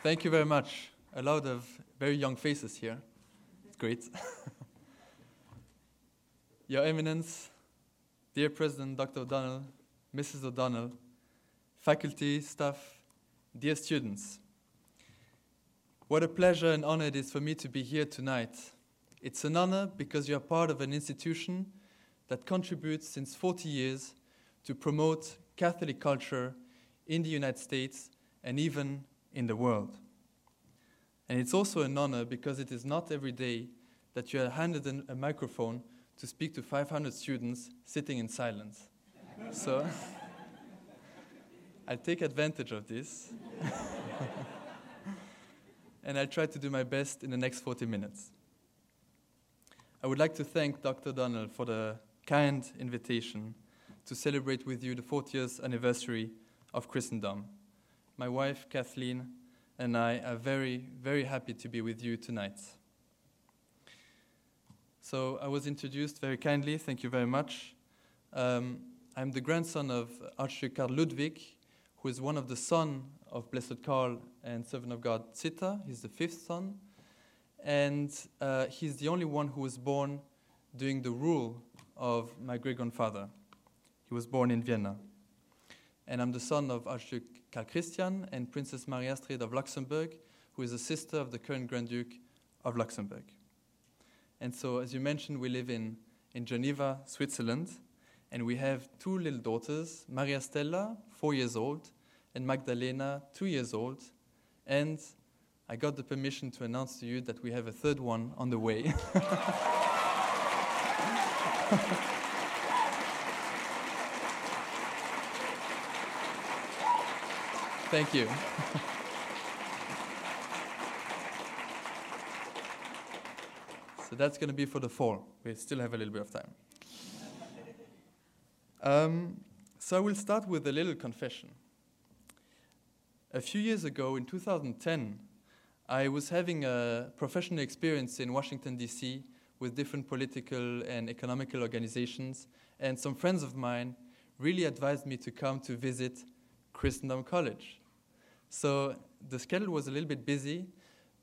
Thank you very much. A lot of very young faces here. It's great. Your Eminence, dear President Dr. O'Donnell, Mrs. O'Donnell, faculty, staff, dear students. What a pleasure and honor it is for me to be here tonight. It's an honor because you are part of an institution that contributes since 40 years to promote Catholic culture in the United States and even in the world. And it's also an honor because it is not every day that you are handed an, a microphone to speak to 500 students sitting in silence. so I'll take advantage of this. and I'll try to do my best in the next 40 minutes. I would like to thank Dr. O'Donnell for the kind invitation to celebrate with you the 40th anniversary of Christendom. My wife, Kathleen, and I are very, very happy to be with you tonight. So I was introduced very kindly, thank you very much. Um, I'm the grandson of Archduke Karl Ludwig, who is one of the sons of Blessed Karl and Servant of God Zita. He's the fifth son. And uh, he's the only one who was born during the rule of my great grandfather. He was born in Vienna. And I'm the son of Archduke Carl Christian and Princess Maria Astrid of Luxembourg, who is a sister of the current Grand Duke of Luxembourg. And so, as you mentioned, we live in, in Geneva, Switzerland, and we have two little daughters, Maria Stella, four years old, and Magdalena, two years old. And I got the permission to announce to you that we have a third one on the way. Thank you. so that's going to be for the four. We still have a little bit of time. Um, so I will start with a little confession. A few years ago, in 2010, I was having a professional experience in Washington, D.C., with different political and economical organizations, and some friends of mine really advised me to come to visit Christendom College. So the schedule was a little bit busy,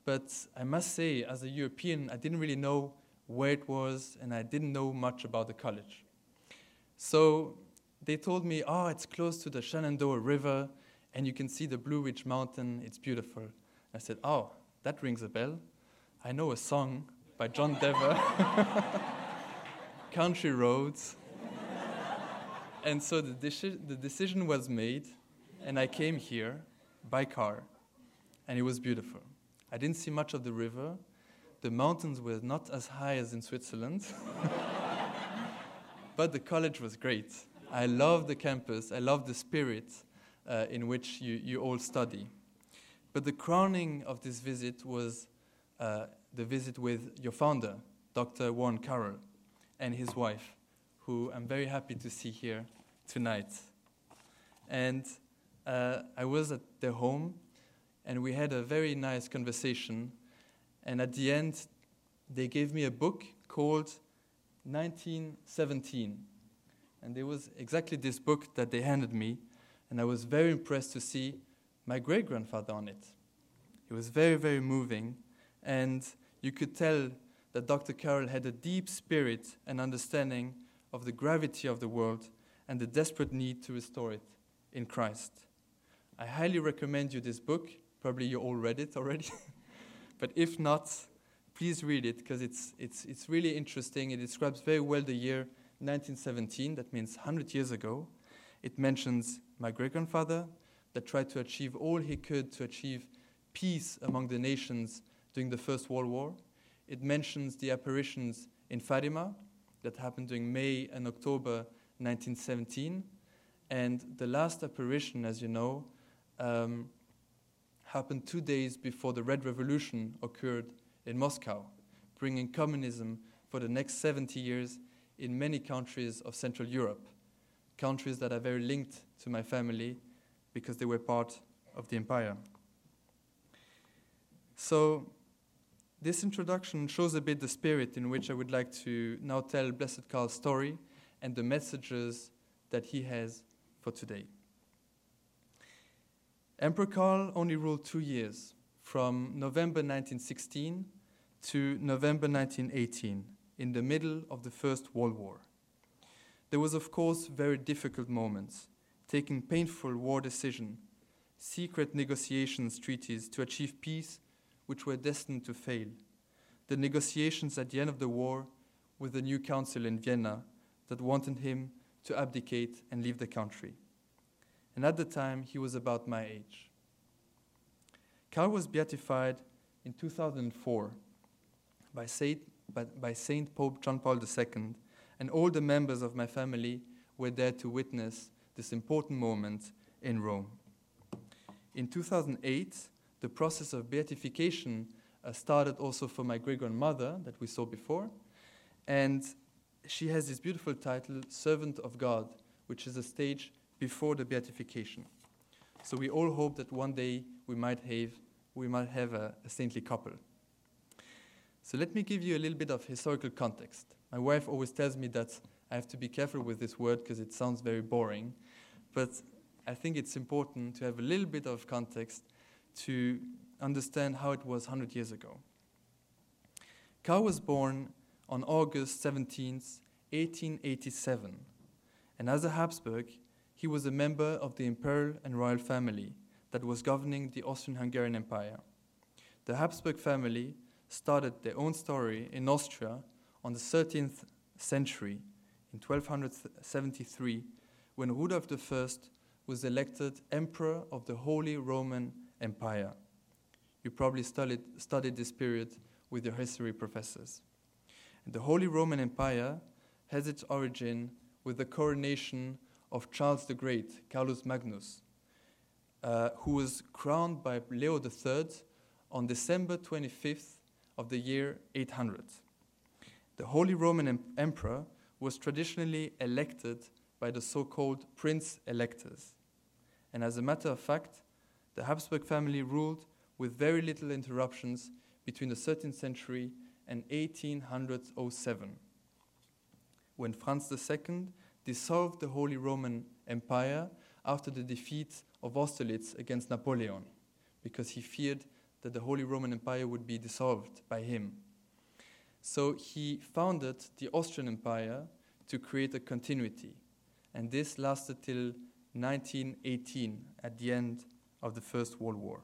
but I must say, as a European, I didn't really know where it was, and I didn't know much about the college. So they told me, oh, it's close to the Shenandoah River, and you can see the Blue Ridge Mountain, it's beautiful. I said, oh, that rings a bell. I know a song by John Denver, Country Roads. and so the, deci- the decision was made, and I came here by car, and it was beautiful. I didn't see much of the river. The mountains were not as high as in Switzerland, but the college was great. I love the campus, I love the spirit uh, in which you, you all study. But the crowning of this visit was uh, the visit with your founder, Dr. Warren Carroll, and his wife, who I'm very happy to see here tonight. And uh, I was at their home, and we had a very nice conversation. And at the end, they gave me a book called 1917. And there was exactly this book that they handed me, and I was very impressed to see my great grandfather on it. It was very, very moving, and you could tell that Dr. Carroll had a deep spirit and understanding of the gravity of the world and the desperate need to restore it in Christ. I highly recommend you this book. Probably you all read it already. but if not, please read it because it's, it's, it's really interesting. It describes very well the year 1917, that means 100 years ago. It mentions my great grandfather that tried to achieve all he could to achieve peace among the nations during the First World War. It mentions the apparitions in Fatima that happened during May and October 1917. And the last apparition, as you know, um, happened two days before the Red Revolution occurred in Moscow, bringing communism for the next 70 years in many countries of Central Europe, countries that are very linked to my family because they were part of the empire. So, this introduction shows a bit the spirit in which I would like to now tell Blessed Karl's story and the messages that he has for today. Emperor Karl only ruled two years, from November 1916 to November 1918, in the middle of the First World War. There was, of course, very difficult moments, taking painful war decisions, secret negotiations treaties to achieve peace which were destined to fail, the negotiations at the end of the war with the new council in Vienna that wanted him to abdicate and leave the country. And at the time, he was about my age. Karl was beatified in 2004 by Saint, by, by Saint Pope John Paul II, and all the members of my family were there to witness this important moment in Rome. In 2008, the process of beatification uh, started also for my great grandmother that we saw before, and she has this beautiful title, Servant of God, which is a stage before the beatification. So we all hope that one day we might have, we might have a, a saintly couple. So let me give you a little bit of historical context. My wife always tells me that I have to be careful with this word because it sounds very boring, but I think it's important to have a little bit of context to understand how it was 100 years ago. Karl was born on August 17, 1887, and as a Habsburg, he was a member of the imperial and royal family that was governing the Austrian Hungarian Empire. The Habsburg family started their own story in Austria on the 13th century, in 1273, when Rudolf I was elected Emperor of the Holy Roman Empire. You probably studied, studied this period with your history professors. And the Holy Roman Empire has its origin with the coronation of Charles the Great, Carolus Magnus, uh, who was crowned by Leo III on December 25th of the year 800. The Holy Roman em- Emperor was traditionally elected by the so called prince electors. And as a matter of fact, the Habsburg family ruled with very little interruptions between the 13th century and 1807, when Franz II dissolved the Holy Roman Empire after the defeat of Austerlitz against Napoleon, because he feared that the Holy Roman Empire would be dissolved by him. So he founded the Austrian Empire to create a continuity, and this lasted till 1918 at the end of the First World War.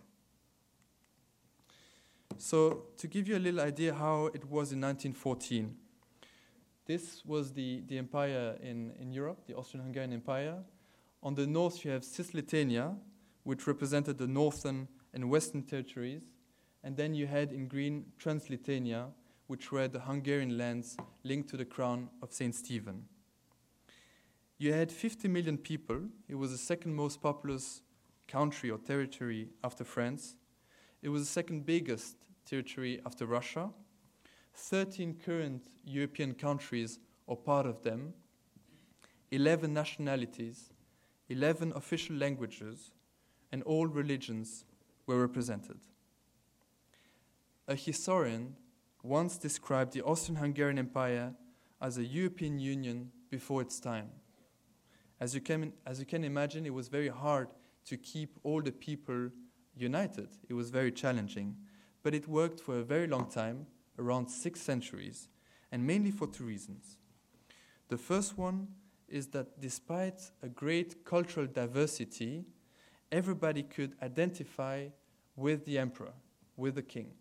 So, to give you a little idea how it was in 1914, this was the, the empire in, in Europe, the Austrian Hungarian Empire. On the north, you have Cisleithania, which represented the northern and western territories. And then you had in green Transleithania, which were the Hungarian lands linked to the crown of St. Stephen. You had 50 million people. It was the second most populous country or territory after France. It was the second biggest territory after Russia. 13 current European countries or part of them, 11 nationalities, 11 official languages, and all religions were represented. A historian once described the Austrian Hungarian Empire as a European Union before its time. As you, can, as you can imagine, it was very hard to keep all the people united. It was very challenging. But it worked for a very long time, around six centuries, and mainly for two reasons. The first one is that despite a great cultural diversity, everybody could identify with the emperor, with the king.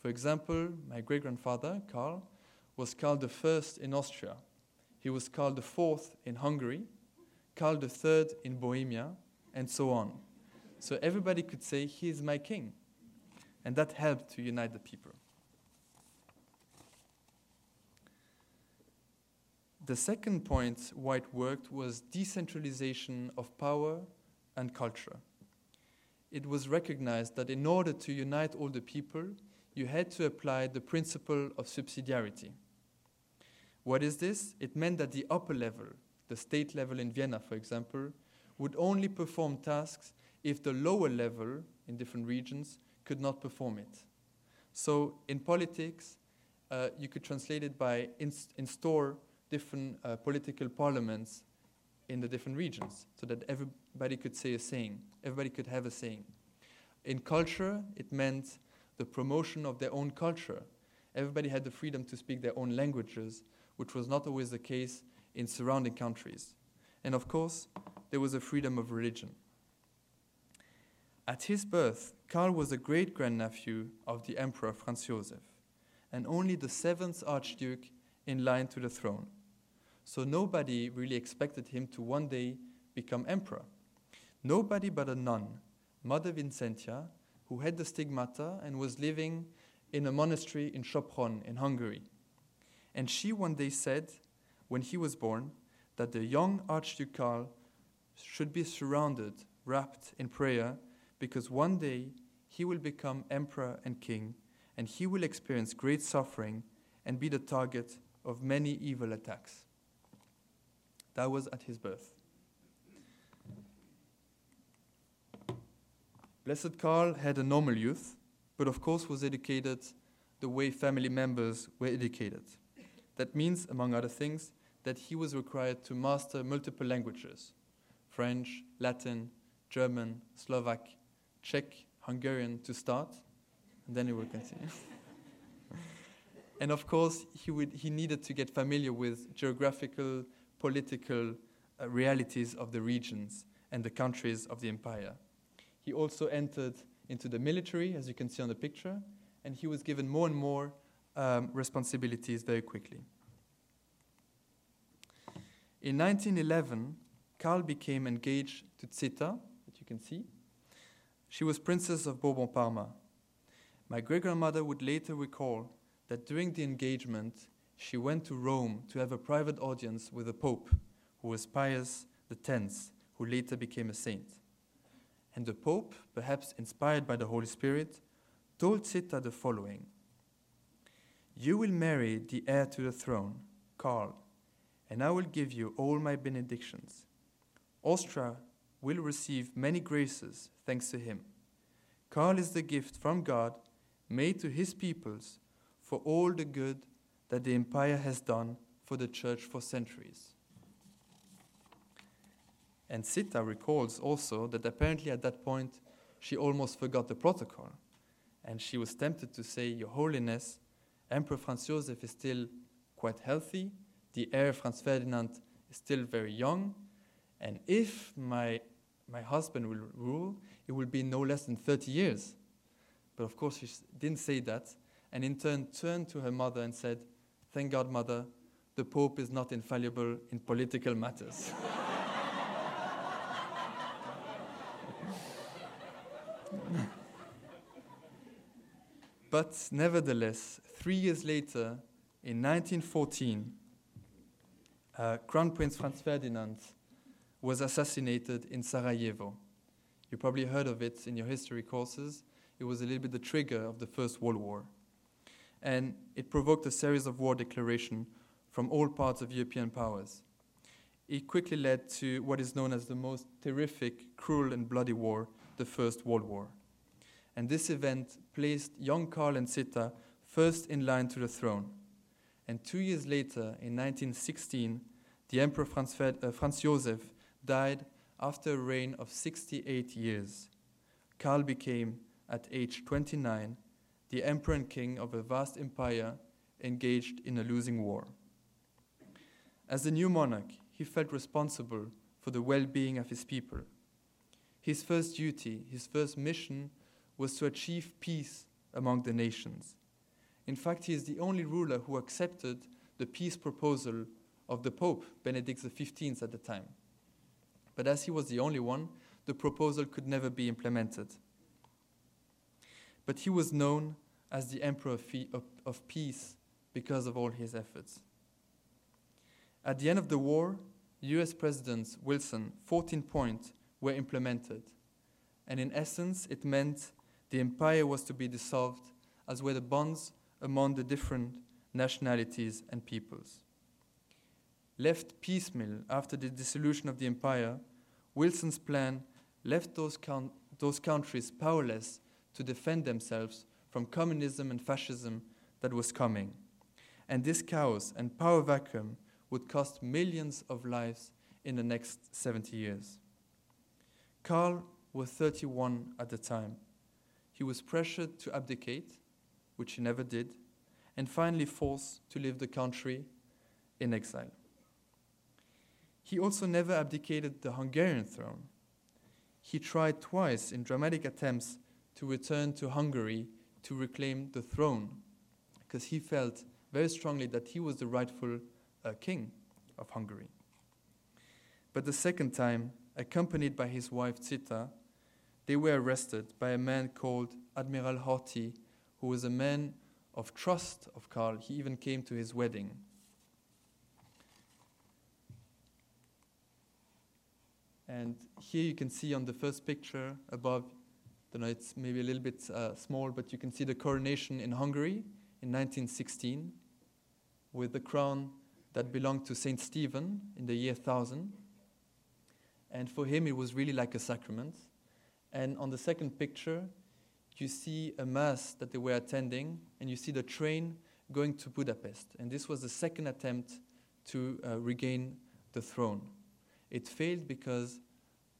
For example, my great grandfather, Karl, was Karl I in Austria. He was Karl IV in Hungary, Karl III in Bohemia, and so on. So everybody could say, He is my king. And that helped to unite the people. The second point why it worked was decentralization of power and culture. It was recognized that in order to unite all the people, you had to apply the principle of subsidiarity. What is this? It meant that the upper level, the state level in Vienna, for example, would only perform tasks if the lower level in different regions could not perform it. So in politics, uh, you could translate it by inst- install different uh, political parliaments in the different regions so that everybody could say a saying, everybody could have a saying. In culture, it meant the promotion of their own culture. Everybody had the freedom to speak their own languages, which was not always the case in surrounding countries. And of course, there was a freedom of religion. At his birth, Karl was a great grandnephew of the Emperor Franz Joseph, and only the seventh Archduke in line to the throne. So nobody really expected him to one day become emperor. Nobody but a nun, Mother Vincentia, who had the stigmata and was living in a monastery in Sopron in Hungary. And she one day said, when he was born, that the young Archduke Karl should be surrounded, wrapped in prayer, because one day he will become emperor and king, and he will experience great suffering and be the target of many evil attacks. That was at his birth. Blessed Karl had a normal youth, but of course was educated the way family members were educated. That means, among other things, that he was required to master multiple languages French, Latin, German, Slovak, Czech, Hungarian to start, and then he will continue. and of course, he, would, he needed to get familiar with geographical, political uh, realities of the regions and the countries of the empire. He also entered into the military, as you can see on the picture, and he was given more and more um, responsibilities very quickly. In 1911, Karl became engaged to Zita, that you can see. She was Princess of Bourbon Parma. My great grandmother would later recall that during the engagement, she went to Rome to have a private audience with the Pope, who was Pius X, who later became a saint. And the Pope, perhaps inspired by the Holy Spirit, told Zita the following You will marry the heir to the throne, Karl, and I will give you all my benedictions. Austria will receive many graces thanks to him. Karl is the gift from God made to his peoples for all the good that the empire has done for the church for centuries. And Zita recalls also that apparently at that point she almost forgot the protocol. And she was tempted to say, Your Holiness, Emperor Franz Joseph is still quite healthy, the heir Franz Ferdinand is still very young, and if my, my husband will rule, it will be no less than 30 years. But of course, she didn't say that, and in turn turned to her mother and said, Thank God, mother, the Pope is not infallible in political matters. but nevertheless, three years later, in 1914, uh, Crown Prince Franz Ferdinand was assassinated in Sarajevo. You probably heard of it in your history courses. It was a little bit the trigger of the First World War. And it provoked a series of war declarations from all parts of European powers. It quickly led to what is known as the most terrific, cruel, and bloody war, the First World War. And this event placed young Karl and Zita first in line to the throne. And two years later, in 1916, the Emperor Franz, Fed, uh, Franz Joseph died after a reign of 68 years. Karl became, at age 29, the emperor and king of a vast empire engaged in a losing war. As the new monarch, he felt responsible for the well being of his people. His first duty, his first mission, was to achieve peace among the nations. In fact, he is the only ruler who accepted the peace proposal of the Pope, Benedict XV, at the time. But as he was the only one, the proposal could never be implemented. But he was known as the Emperor of, Peace because of all his efforts. At the end of the war, US President Wilson's 14 points were implemented. And in essence, it meant the empire was to be dissolved, as were the bonds among the different nationalities and peoples. Left piecemeal after the dissolution of the empire, Wilson's plan left those, count- those countries powerless to defend themselves from communism and fascism that was coming. And this chaos and power vacuum would cost millions of lives in the next 70 years. Karl was 31 at the time, he was pressured to abdicate, which he never did, and finally forced to leave the country in exile. He also never abdicated the Hungarian throne. He tried twice in dramatic attempts to return to Hungary to reclaim the throne, because he felt very strongly that he was the rightful uh, king of Hungary. But the second time, accompanied by his wife Zita, they were arrested by a man called Admiral Horthy, who was a man of trust of Karl. He even came to his wedding. And here you can see on the first picture above, I know it's maybe a little bit uh, small, but you can see the coronation in Hungary in 1916 with the crown that belonged to Saint Stephen in the year 1000. And for him, it was really like a sacrament. And on the second picture, you see a mass that they were attending, and you see the train going to Budapest. And this was the second attempt to uh, regain the throne. It failed because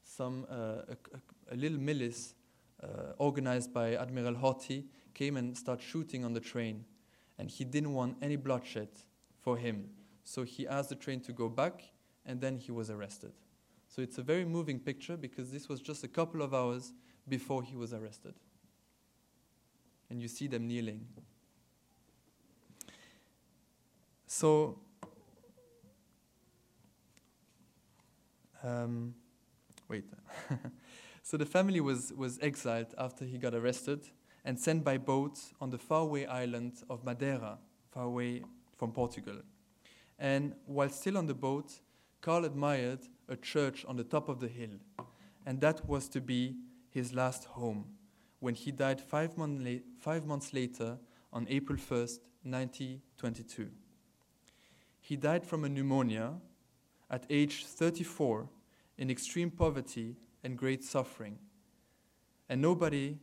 some uh, a, a, little milice uh, organized by Admiral Horthy came and started shooting on the train, and he didn't want any bloodshed for him. So he asked the train to go back, and then he was arrested. So it's a very moving picture because this was just a couple of hours before he was arrested. And you see them kneeling. So, um, wait. so the family was, was exiled after he got arrested and sent by boat on the faraway island of Madeira, far away from Portugal. And while still on the boat, Karl admired a church on the top of the hill, and that was to be his last home when he died five, month la- five months later on April 1st, 1922. He died from a pneumonia at age 34 in extreme poverty and great suffering. And nobody,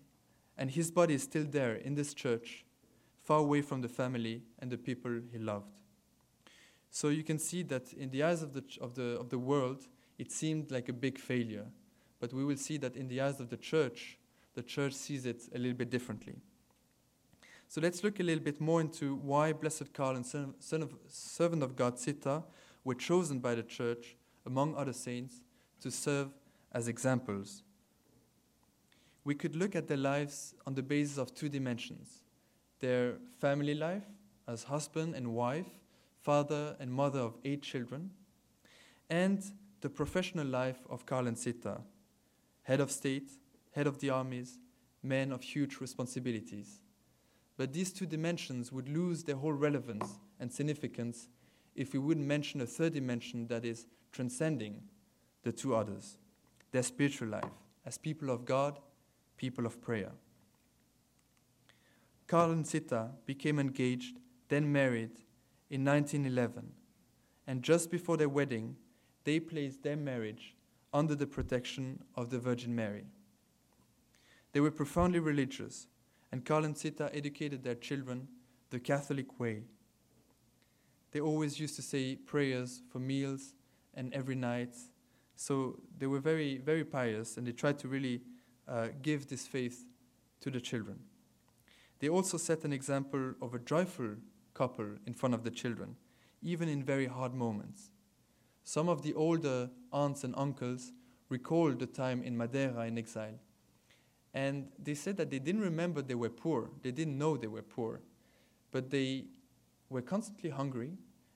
and his body is still there in this church, far away from the family and the people he loved. So you can see that in the eyes of the, of the, of the world, it seemed like a big failure. But we will see that in the eyes of the church, the church sees it a little bit differently. So let's look a little bit more into why Blessed Karl and son of, servant of God Zita were chosen by the church, among other saints, to serve as examples. We could look at their lives on the basis of two dimensions their family life as husband and wife, father and mother of eight children, and the professional life of Karl and Zita, head of state, head of the armies, men of huge responsibilities. But these two dimensions would lose their whole relevance and significance if we wouldn't mention a third dimension that is transcending the two others their spiritual life as people of God, people of prayer. Karl and Zita became engaged, then married, in 1911, and just before their wedding, they placed their marriage under the protection of the Virgin Mary. They were profoundly religious, and Karl and Zita educated their children the Catholic way. They always used to say prayers for meals and every night. So they were very, very pious, and they tried to really uh, give this faith to the children. They also set an example of a joyful couple in front of the children, even in very hard moments. Some of the older aunts and uncles recalled the time in Madeira in exile. And they said that they didn't remember they were poor. They didn't know they were poor. But they were constantly hungry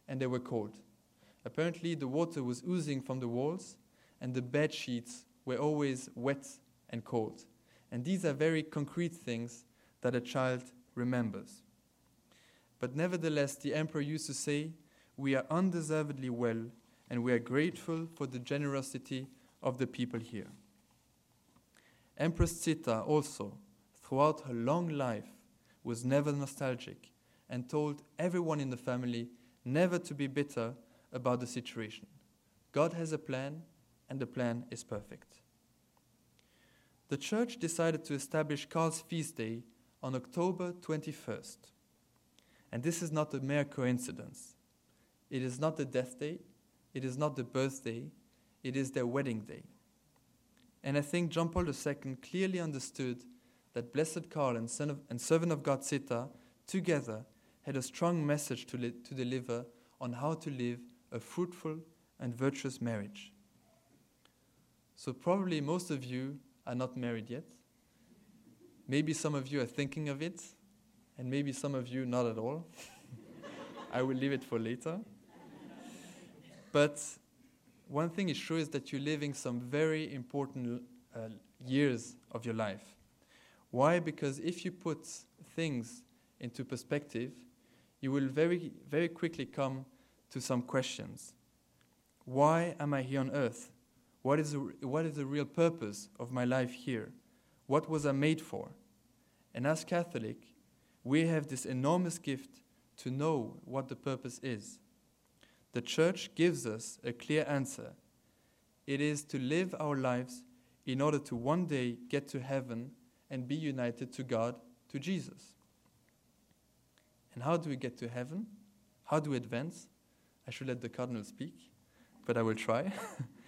and they were cold. Apparently, the water was oozing from the walls and the bed sheets were always wet and cold. And these are very concrete things that a child remembers. But nevertheless, the emperor used to say, We are undeservedly well, and we are grateful for the generosity of the people here. Empress Zita also, throughout her long life, was never nostalgic and told everyone in the family never to be bitter about the situation. God has a plan, and the plan is perfect. The church decided to establish Karl's feast day on October 21st. And this is not a mere coincidence. It is not the death day, it is not the birthday, it is their wedding day. And I think John Paul II clearly understood that Blessed Karl and, son of, and servant of God Zita together had a strong message to, li- to deliver on how to live a fruitful and virtuous marriage. So, probably most of you are not married yet. Maybe some of you are thinking of it, and maybe some of you not at all. I will leave it for later. But one thing is sure is that you're living some very important uh, years of your life. Why? Because if you put things into perspective, you will very, very quickly come to some questions. Why am I here on earth? What is, the, what is the real purpose of my life here? What was I made for? And as Catholic, we have this enormous gift to know what the purpose is. The Church gives us a clear answer. It is to live our lives in order to one day get to heaven and be united to God, to Jesus. And how do we get to heaven? How do we advance? I should let the Cardinal speak, but I will try.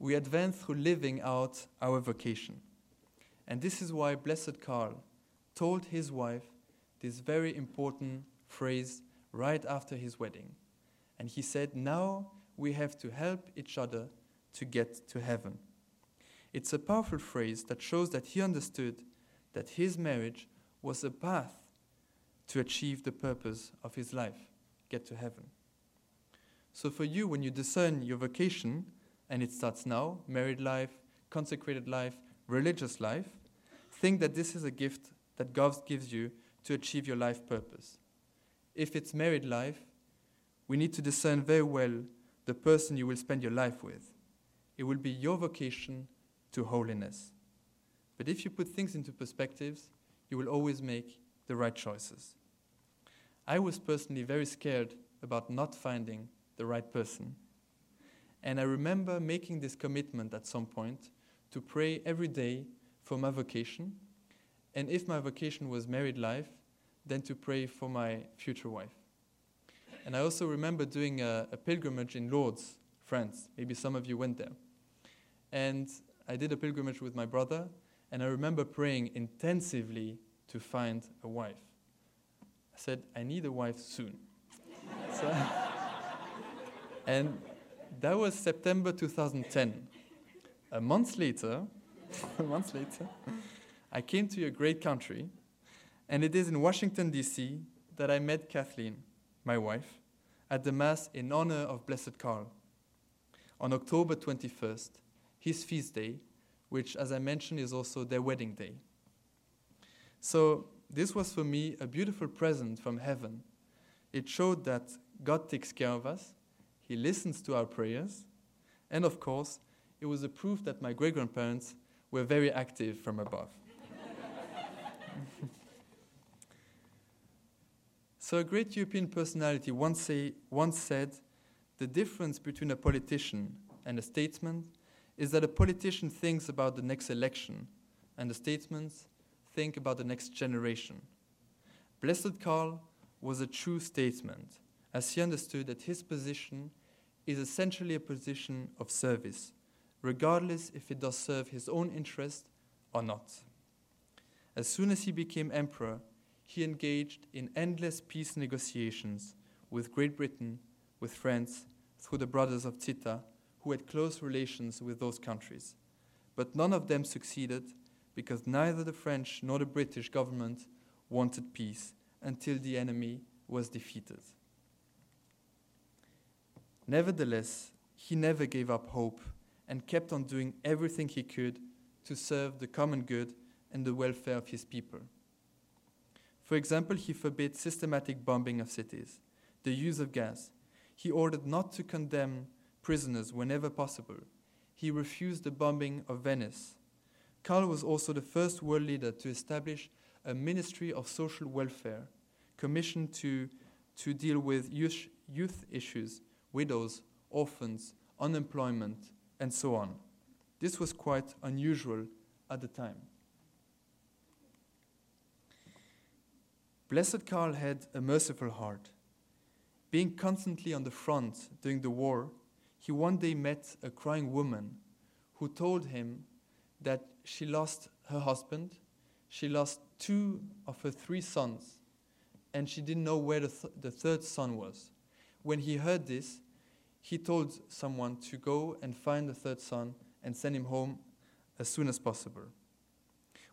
we advance through living out our vocation. And this is why Blessed Karl told his wife this very important phrase right after his wedding. And he said, Now we have to help each other to get to heaven. It's a powerful phrase that shows that he understood that his marriage was a path to achieve the purpose of his life, get to heaven. So, for you, when you discern your vocation, and it starts now married life, consecrated life, religious life think that this is a gift that God gives you to achieve your life purpose. If it's married life, we need to discern very well the person you will spend your life with. It will be your vocation to holiness. But if you put things into perspectives, you will always make the right choices. I was personally very scared about not finding the right person. And I remember making this commitment at some point to pray every day for my vocation. And if my vocation was married life, then to pray for my future wife. And I also remember doing a, a pilgrimage in Lourdes, France. Maybe some of you went there. And I did a pilgrimage with my brother, and I remember praying intensively to find a wife. I said, I need a wife soon. so, and that was September 2010. A month later, a month later, I came to a great country, and it is in Washington, D.C., that I met Kathleen, my wife, at the Mass in honor of Blessed Karl. On October 21st, his feast day, which, as I mentioned, is also their wedding day. So, this was for me a beautiful present from heaven. It showed that God takes care of us, He listens to our prayers, and of course, it was a proof that my great grandparents were very active from above. so, a great European personality once, say, once said the difference between a politician and a statesman is that a politician thinks about the next election, and the statesman think about the next generation. Blessed Karl was a true statesman, as he understood that his position is essentially a position of service, regardless if it does serve his own interest or not. As soon as he became emperor, he engaged in endless peace negotiations with Great Britain, with France, through the brothers of Zita, who had close relations with those countries. But none of them succeeded because neither the French nor the British government wanted peace until the enemy was defeated. Nevertheless, he never gave up hope and kept on doing everything he could to serve the common good and the welfare of his people. For example, he forbade systematic bombing of cities, the use of gas. He ordered not to condemn prisoners whenever possible. He refused the bombing of Venice. Karl was also the first world leader to establish a ministry of social welfare commissioned to, to deal with youth, youth issues, widows, orphans, unemployment, and so on. This was quite unusual at the time. Blessed Karl had a merciful heart. Being constantly on the front during the war, he one day met a crying woman who told him that she lost her husband she lost two of her three sons, and she didn't know where the, th- the third son was. When he heard this, he told someone to go and find the third son and send him home as soon as possible.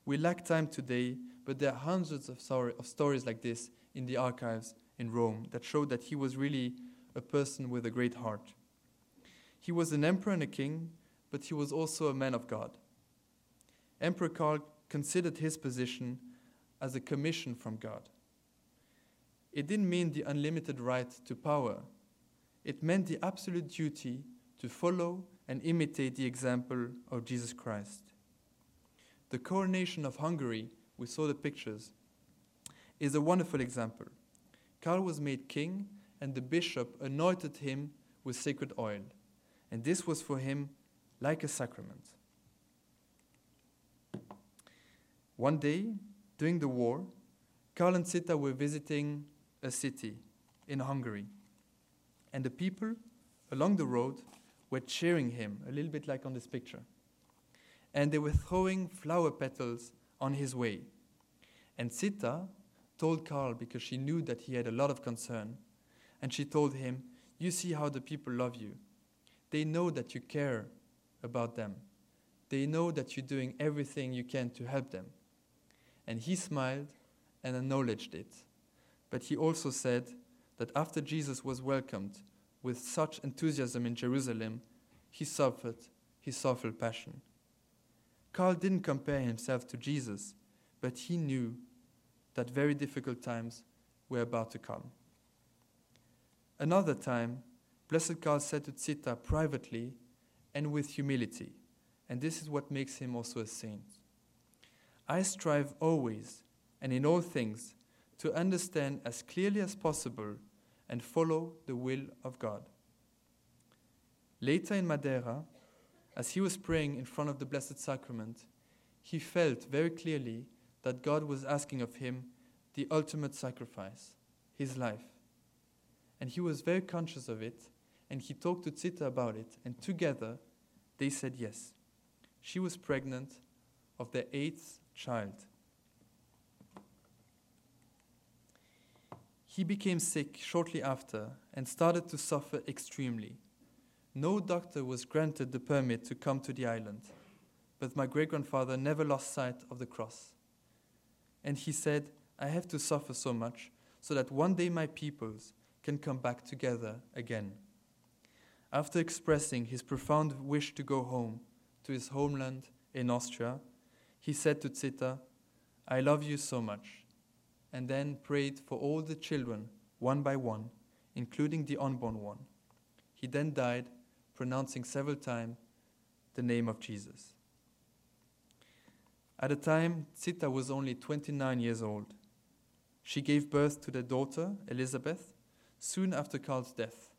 We lack time today, but there are hundreds of, story, of stories like this in the archives in Rome that show that he was really a person with a great heart. He was an emperor and a king, but he was also a man of God. Emperor Karl considered his position as a commission from God. It didn't mean the unlimited right to power, it meant the absolute duty to follow and imitate the example of Jesus Christ. The coronation of Hungary, we saw the pictures, is a wonderful example. Karl was made king, and the bishop anointed him with sacred oil, and this was for him like a sacrament. One day, during the war, Karl and Zita were visiting a city in Hungary, and the people along the road were cheering him, a little bit like on this picture. And they were throwing flower petals on his way. And Zita told Karl, because she knew that he had a lot of concern, and she told him, You see how the people love you. They know that you care about them. They know that you're doing everything you can to help them. And he smiled and acknowledged it. But he also said that after Jesus was welcomed with such enthusiasm in Jerusalem, he suffered his sorrowful passion. Karl didn't compare himself to Jesus, but he knew that very difficult times were about to come. Another time, Blessed Karl said to Zita privately and with humility, and this is what makes him also a saint I strive always and in all things to understand as clearly as possible and follow the will of God. Later in Madeira, as he was praying in front of the Blessed Sacrament, he felt very clearly that God was asking of him the ultimate sacrifice, his life. And he was very conscious of it, and he talked to Zita about it, and together they said yes. She was pregnant of their eighth child. He became sick shortly after and started to suffer extremely. No doctor was granted the permit to come to the island, but my great grandfather never lost sight of the cross. And he said, I have to suffer so much so that one day my peoples can come back together again. After expressing his profound wish to go home to his homeland in Austria, he said to Zita, I love you so much, and then prayed for all the children, one by one, including the unborn one. He then died, pronouncing several times the name of Jesus. At the time, Zita was only 29 years old. She gave birth to their daughter, Elizabeth, soon after Karl's death.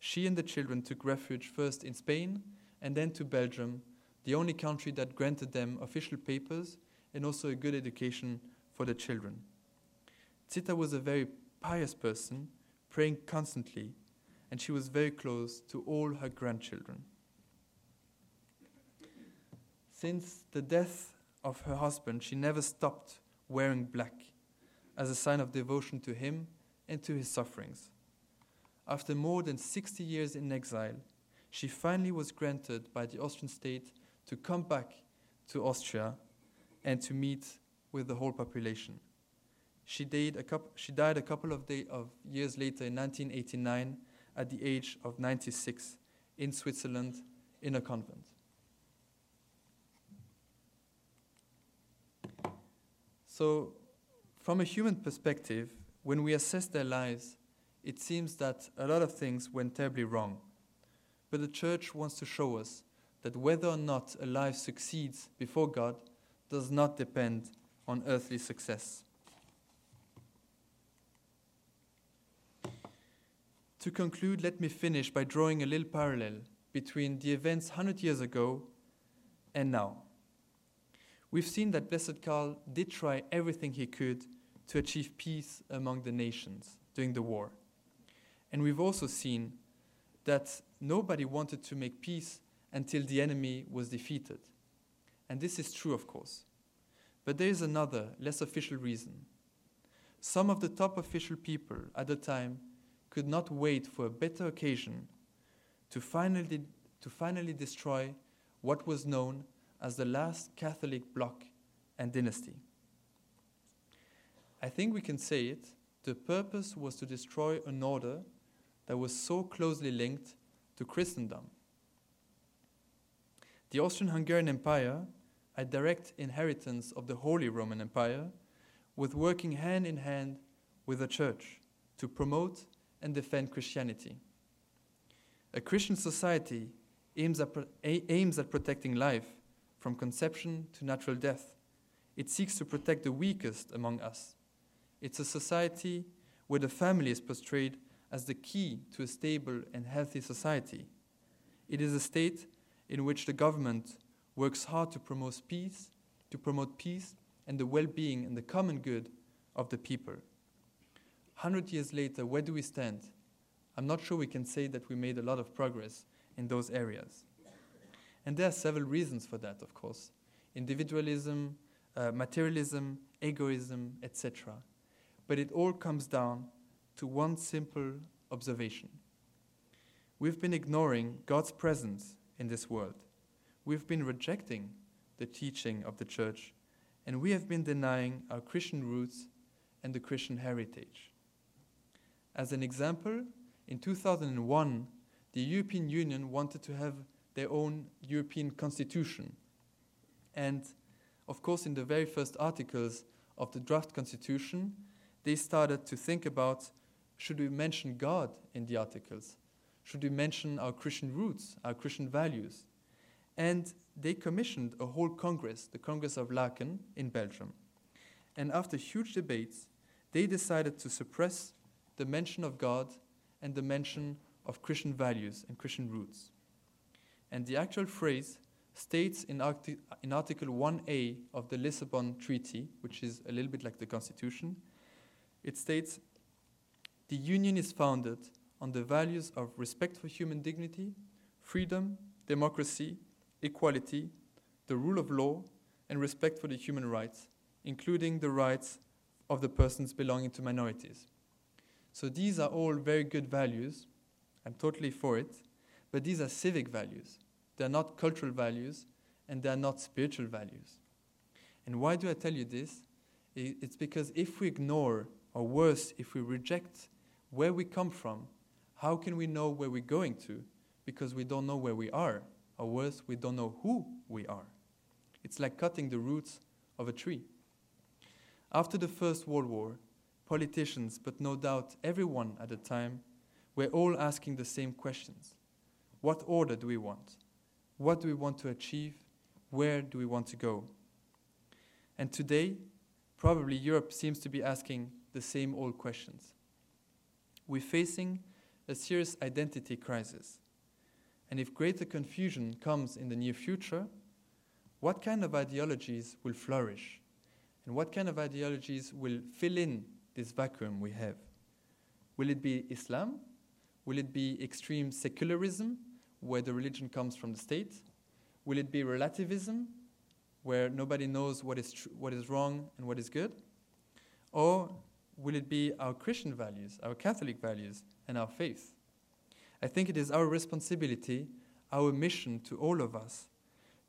She and the children took refuge first in Spain and then to Belgium, the only country that granted them official papers and also a good education for the children. Zita was a very pious person, praying constantly, and she was very close to all her grandchildren. Since the death of her husband, she never stopped wearing black as a sign of devotion to him and to his sufferings. After more than 60 years in exile, she finally was granted by the Austrian state to come back to Austria and to meet with the whole population. She died a, couple, she died a couple of, day, of years later in 1989 at the age of 96 in Switzerland in a convent. So, from a human perspective, when we assess their lives, it seems that a lot of things went terribly wrong. But the church wants to show us that whether or not a life succeeds before God does not depend on earthly success. To conclude, let me finish by drawing a little parallel between the events 100 years ago and now. We've seen that Blessed Karl did try everything he could to achieve peace among the nations during the war. And we've also seen that nobody wanted to make peace until the enemy was defeated. And this is true, of course. But there is another, less official reason. Some of the top official people at the time could not wait for a better occasion to finally, to finally destroy what was known as the last Catholic bloc and dynasty. I think we can say it the purpose was to destroy an order that was so closely linked to Christendom. The Austrian Hungarian Empire, a direct inheritance of the Holy Roman Empire, with working hand in hand with the Church to promote and defend Christianity. A Christian society aims at, aims at protecting life from conception to natural death. It seeks to protect the weakest among us. It's a society where the family is portrayed as the key to a stable and healthy society. It is a state in which the government works hard to promote peace, to promote peace and the well-being and the common good of the people. 100 years later, where do we stand? I'm not sure we can say that we made a lot of progress in those areas. And there are several reasons for that, of course. Individualism, uh, materialism, egoism, etc. But it all comes down to one simple observation. We've been ignoring God's presence in this world. We've been rejecting the teaching of the church, and we have been denying our Christian roots and the Christian heritage. As an example, in 2001, the European Union wanted to have their own European constitution. And of course, in the very first articles of the draft constitution, they started to think about should we mention God in the articles? Should we mention our Christian roots, our Christian values? And they commissioned a whole congress, the Congress of Laeken in Belgium. And after huge debates, they decided to suppress the mention of God and the mention of Christian values and Christian roots. And the actual phrase states in, arti- in Article 1A of the Lisbon Treaty, which is a little bit like the Constitution, it states the Union is founded on the values of respect for human dignity, freedom, democracy, equality, the rule of law, and respect for the human rights, including the rights of the persons belonging to minorities. So these are all very good values. I'm totally for it. But these are civic values. They're not cultural values, and they're not spiritual values. And why do I tell you this? It's because if we ignore, or worse, if we reject where we come from, how can we know where we're going to? Because we don't know where we are, or worse, we don't know who we are. It's like cutting the roots of a tree. After the First World War, politicians, but no doubt everyone at the time, were all asking the same questions What order do we want? What do we want to achieve? Where do we want to go? And today, probably Europe seems to be asking the same old questions. We're facing a serious identity crisis. And if greater confusion comes in the near future, what kind of ideologies will flourish? And what kind of ideologies will fill in this vacuum we have? Will it be Islam? Will it be extreme secularism, where the religion comes from the state? Will it be relativism, where nobody knows what is, what is wrong and what is good? Or will it be our Christian values, our Catholic values, and our faith? I think it is our responsibility, our mission to all of us,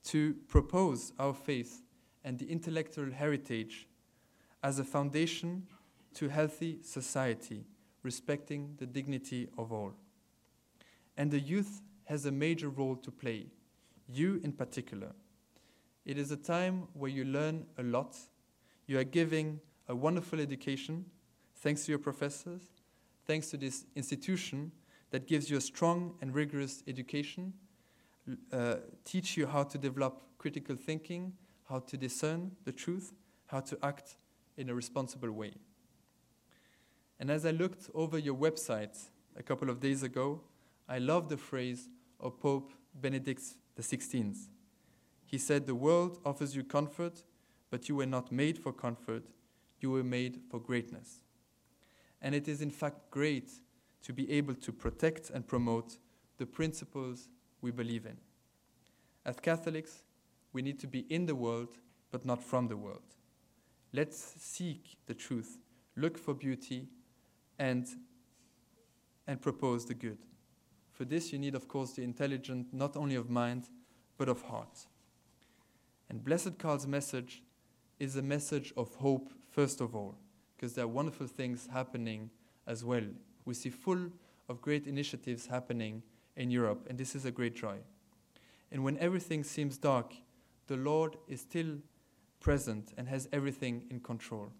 to propose our faith and the intellectual heritage as a foundation to healthy society, respecting the dignity of all. And the youth has a major role to play, you in particular. It is a time where you learn a lot. You are giving a wonderful education thanks to your professors, thanks to this institution that gives you a strong and rigorous education, uh, teach you how to develop critical thinking, how to discern the truth, how to act in a responsible way. And as I looked over your website a couple of days ago, I loved the phrase of Pope Benedict XVI. He said, The world offers you comfort, but you were not made for comfort, you were made for greatness. And it is in fact great to be able to protect and promote the principles we believe in. As Catholics, we need to be in the world, but not from the world. Let's seek the truth, look for beauty, and, and propose the good. For this, you need, of course, the intelligent not only of mind, but of heart. And Blessed Karl's message is a message of hope, first of all, because there are wonderful things happening as well. We see full of great initiatives happening in Europe, and this is a great joy. And when everything seems dark, the Lord is still present and has everything in control.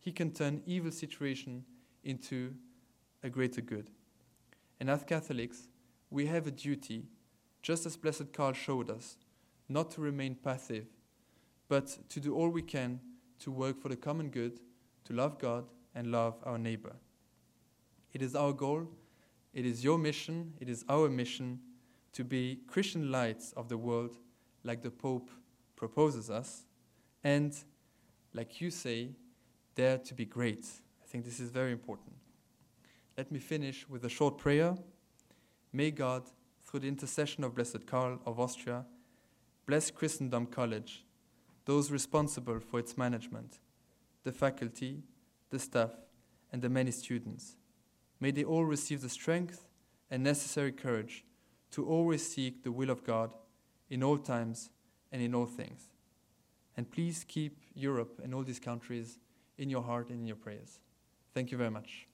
He can turn evil situation into a greater good. And as Catholics, we have a duty, just as Blessed Karl showed us, not to remain passive, but to do all we can to work for the common good, to love God and love our neighbor. It is our goal, it is your mission, it is our mission to be Christian lights of the world, like the Pope proposes us, and, like you say, dare to be great. I think this is very important. Let me finish with a short prayer. May God, through the intercession of Blessed Karl of Austria, bless Christendom College, those responsible for its management, the faculty, the staff, and the many students. May they all receive the strength and necessary courage to always seek the will of God in all times and in all things. And please keep Europe and all these countries in your heart and in your prayers. Thank you very much.